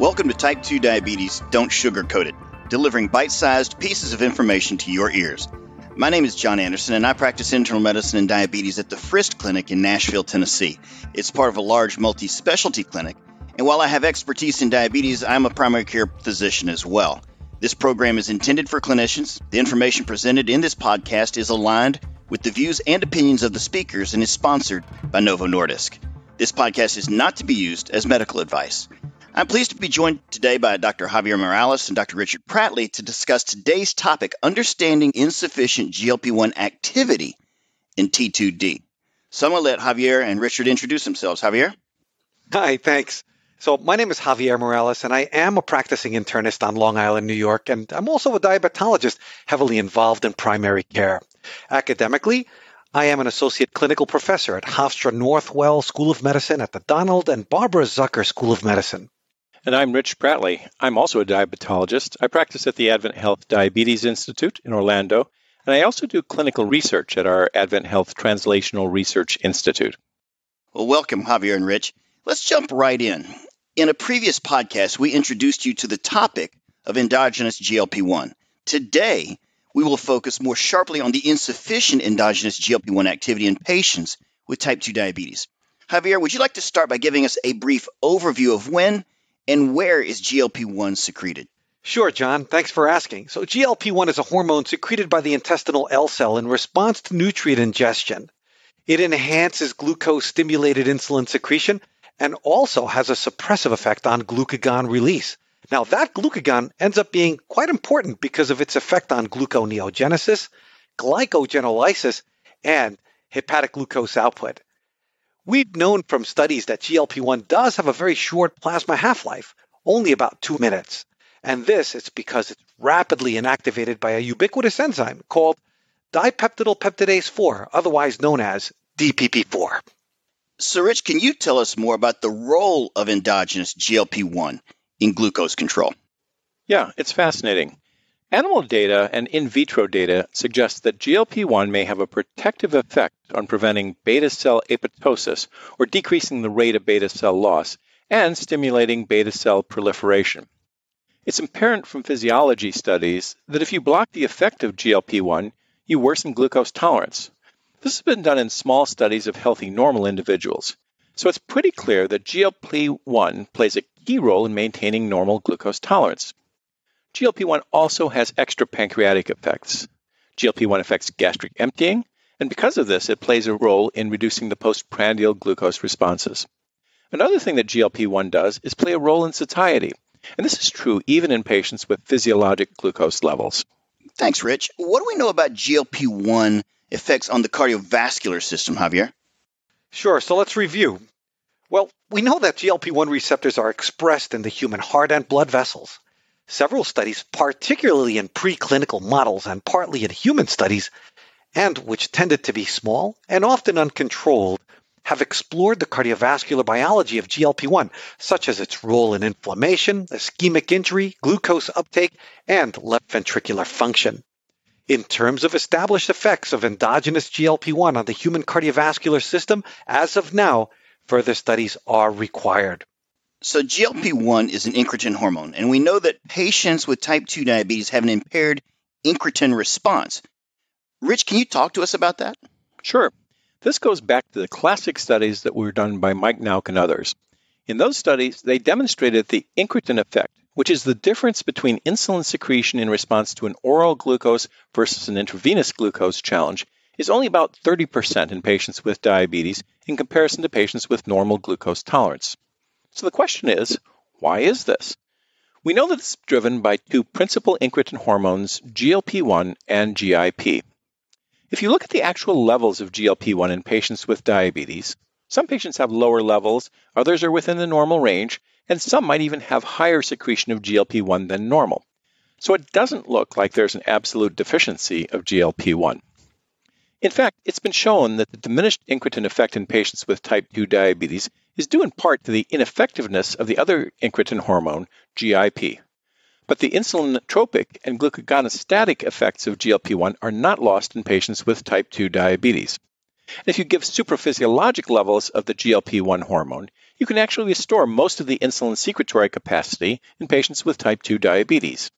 Welcome to Type 2 Diabetes Don't Sugarcoat It, delivering bite sized pieces of information to your ears. My name is John Anderson, and I practice internal medicine and diabetes at the Frist Clinic in Nashville, Tennessee. It's part of a large multi specialty clinic, and while I have expertise in diabetes, I'm a primary care physician as well. This program is intended for clinicians. The information presented in this podcast is aligned with the views and opinions of the speakers and is sponsored by Novo Nordisk. This podcast is not to be used as medical advice. I'm pleased to be joined today by Dr. Javier Morales and Dr. Richard Pratley to discuss today's topic understanding insufficient GLP 1 activity in T2D. So I'm going to let Javier and Richard introduce themselves. Javier? Hi, thanks. So, my name is Javier Morales, and I am a practicing internist on Long Island, New York, and I'm also a diabetologist heavily involved in primary care. Academically, I am an associate clinical professor at Hofstra Northwell School of Medicine at the Donald and Barbara Zucker School of Medicine. And I'm Rich Pratley. I'm also a diabetologist. I practice at the Advent Health Diabetes Institute in Orlando, and I also do clinical research at our Advent Health Translational Research Institute. Well, welcome, Javier and Rich. Let's jump right in. In a previous podcast, we introduced you to the topic of endogenous GLP 1. Today, we will focus more sharply on the insufficient endogenous GLP 1 activity in patients with type 2 diabetes. Javier, would you like to start by giving us a brief overview of when and where is GLP 1 secreted? Sure, John. Thanks for asking. So, GLP 1 is a hormone secreted by the intestinal L cell in response to nutrient ingestion. It enhances glucose stimulated insulin secretion and also has a suppressive effect on glucagon release. Now, that glucagon ends up being quite important because of its effect on gluconeogenesis, glycogenolysis, and hepatic glucose output. We've known from studies that GLP 1 does have a very short plasma half life, only about two minutes. And this is because it's rapidly inactivated by a ubiquitous enzyme called dipeptidyl peptidase 4, otherwise known as DPP4. So, Rich, can you tell us more about the role of endogenous GLP 1 in glucose control? Yeah, it's fascinating. Animal data and in vitro data suggest that GLP 1 may have a protective effect on preventing beta cell apoptosis, or decreasing the rate of beta cell loss, and stimulating beta cell proliferation. It's apparent from physiology studies that if you block the effect of GLP 1, you worsen glucose tolerance. This has been done in small studies of healthy normal individuals. So it's pretty clear that GLP 1 plays a key role in maintaining normal glucose tolerance. GLP 1 also has extrapancreatic effects. GLP 1 affects gastric emptying, and because of this, it plays a role in reducing the postprandial glucose responses. Another thing that GLP 1 does is play a role in satiety, and this is true even in patients with physiologic glucose levels. Thanks, Rich. What do we know about GLP 1 effects on the cardiovascular system, Javier? Sure, so let's review. Well, we know that GLP 1 receptors are expressed in the human heart and blood vessels. Several studies, particularly in preclinical models and partly in human studies, and which tended to be small and often uncontrolled, have explored the cardiovascular biology of GLP 1, such as its role in inflammation, ischemic injury, glucose uptake, and left ventricular function. In terms of established effects of endogenous GLP 1 on the human cardiovascular system, as of now, further studies are required. So, GLP 1 is an incretin hormone, and we know that patients with type 2 diabetes have an impaired incretin response. Rich, can you talk to us about that? Sure. This goes back to the classic studies that were done by Mike Nauck and others. In those studies, they demonstrated the incretin effect, which is the difference between insulin secretion in response to an oral glucose versus an intravenous glucose challenge, is only about 30% in patients with diabetes in comparison to patients with normal glucose tolerance. So the question is, why is this? We know that it's driven by two principal incretin hormones, GLP 1 and GIP. If you look at the actual levels of GLP 1 in patients with diabetes, some patients have lower levels, others are within the normal range, and some might even have higher secretion of GLP 1 than normal. So it doesn't look like there's an absolute deficiency of GLP 1. In fact, it's been shown that the diminished incretin effect in patients with type 2 diabetes is due in part to the ineffectiveness of the other incretin hormone, GIP. But the insulinotropic and glucagonostatic effects of GLP 1 are not lost in patients with type 2 diabetes. And if you give supraphysiologic levels of the GLP 1 hormone, you can actually restore most of the insulin secretory capacity in patients with type 2 diabetes.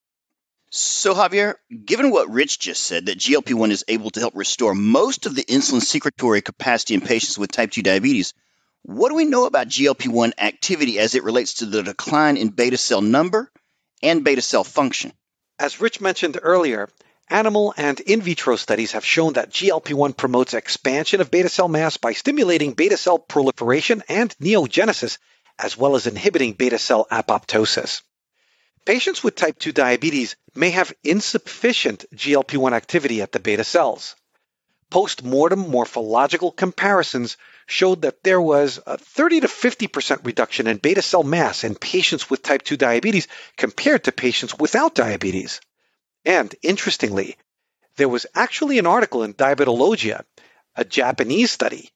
So, Javier, given what Rich just said, that GLP 1 is able to help restore most of the insulin secretory capacity in patients with type 2 diabetes, what do we know about GLP 1 activity as it relates to the decline in beta cell number and beta cell function? As Rich mentioned earlier, animal and in vitro studies have shown that GLP 1 promotes expansion of beta cell mass by stimulating beta cell proliferation and neogenesis, as well as inhibiting beta cell apoptosis. Patients with type 2 diabetes may have insufficient GLP 1 activity at the beta cells. Post mortem morphological comparisons showed that there was a 30 to 50% reduction in beta cell mass in patients with type 2 diabetes compared to patients without diabetes. And interestingly, there was actually an article in Diabetologia, a Japanese study,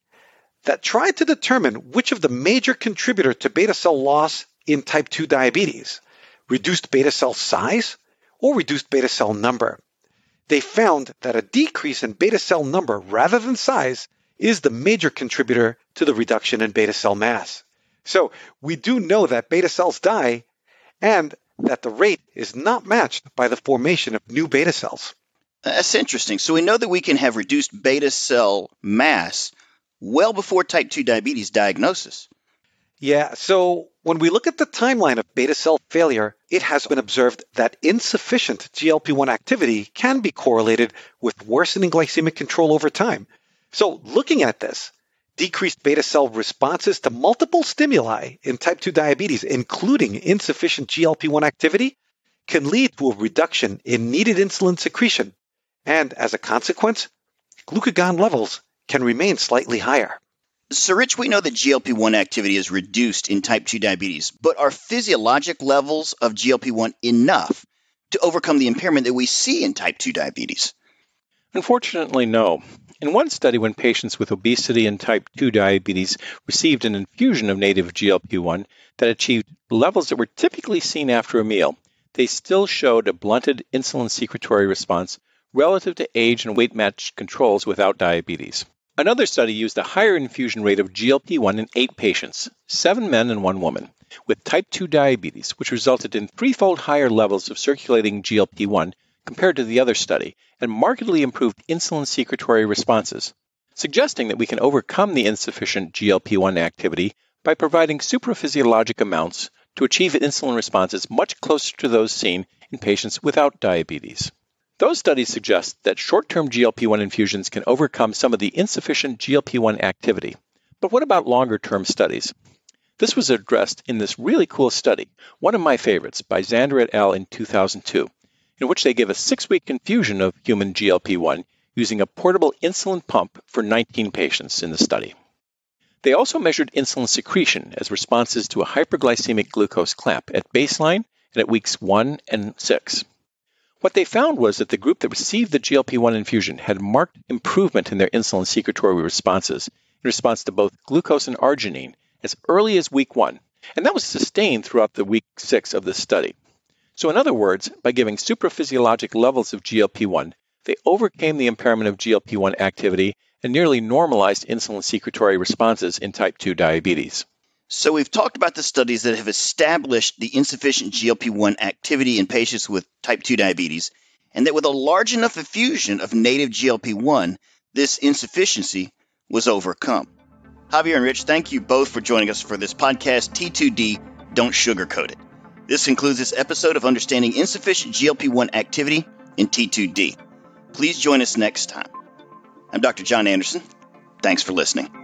that tried to determine which of the major contributor to beta cell loss in type 2 diabetes reduced beta cell size, or reduced beta cell number. They found that a decrease in beta cell number rather than size is the major contributor to the reduction in beta cell mass. So we do know that beta cells die and that the rate is not matched by the formation of new beta cells. That's interesting. So we know that we can have reduced beta cell mass well before type 2 diabetes diagnosis. Yeah, so when we look at the timeline of beta cell failure, it has been observed that insufficient GLP 1 activity can be correlated with worsening glycemic control over time. So, looking at this, decreased beta cell responses to multiple stimuli in type 2 diabetes, including insufficient GLP 1 activity, can lead to a reduction in needed insulin secretion. And as a consequence, glucagon levels can remain slightly higher. So, Rich, we know that GLP 1 activity is reduced in type 2 diabetes, but are physiologic levels of GLP 1 enough to overcome the impairment that we see in type 2 diabetes? Unfortunately, no. In one study, when patients with obesity and type 2 diabetes received an infusion of native GLP 1 that achieved levels that were typically seen after a meal, they still showed a blunted insulin secretory response relative to age and weight matched controls without diabetes. Another study used a higher infusion rate of GLP 1 in eight patients, seven men and one woman, with type 2 diabetes, which resulted in threefold higher levels of circulating GLP 1 compared to the other study and markedly improved insulin secretory responses, suggesting that we can overcome the insufficient GLP 1 activity by providing supraphysiologic amounts to achieve insulin responses much closer to those seen in patients without diabetes. Those studies suggest that short term GLP 1 infusions can overcome some of the insufficient GLP 1 activity. But what about longer term studies? This was addressed in this really cool study, one of my favorites, by Zander et al. in 2002, in which they give a six week infusion of human GLP 1 using a portable insulin pump for 19 patients in the study. They also measured insulin secretion as responses to a hyperglycemic glucose clamp at baseline and at weeks 1 and 6. What they found was that the group that received the GLP 1 infusion had marked improvement in their insulin secretory responses in response to both glucose and arginine as early as week one, and that was sustained throughout the week six of this study. So, in other words, by giving supraphysiologic levels of GLP 1, they overcame the impairment of GLP 1 activity and nearly normalized insulin secretory responses in type 2 diabetes. So, we've talked about the studies that have established the insufficient GLP 1 activity in patients with type 2 diabetes, and that with a large enough infusion of native GLP 1, this insufficiency was overcome. Javier and Rich, thank you both for joining us for this podcast, T2D Don't Sugarcoat It. This concludes this episode of Understanding Insufficient GLP 1 Activity in T2D. Please join us next time. I'm Dr. John Anderson. Thanks for listening.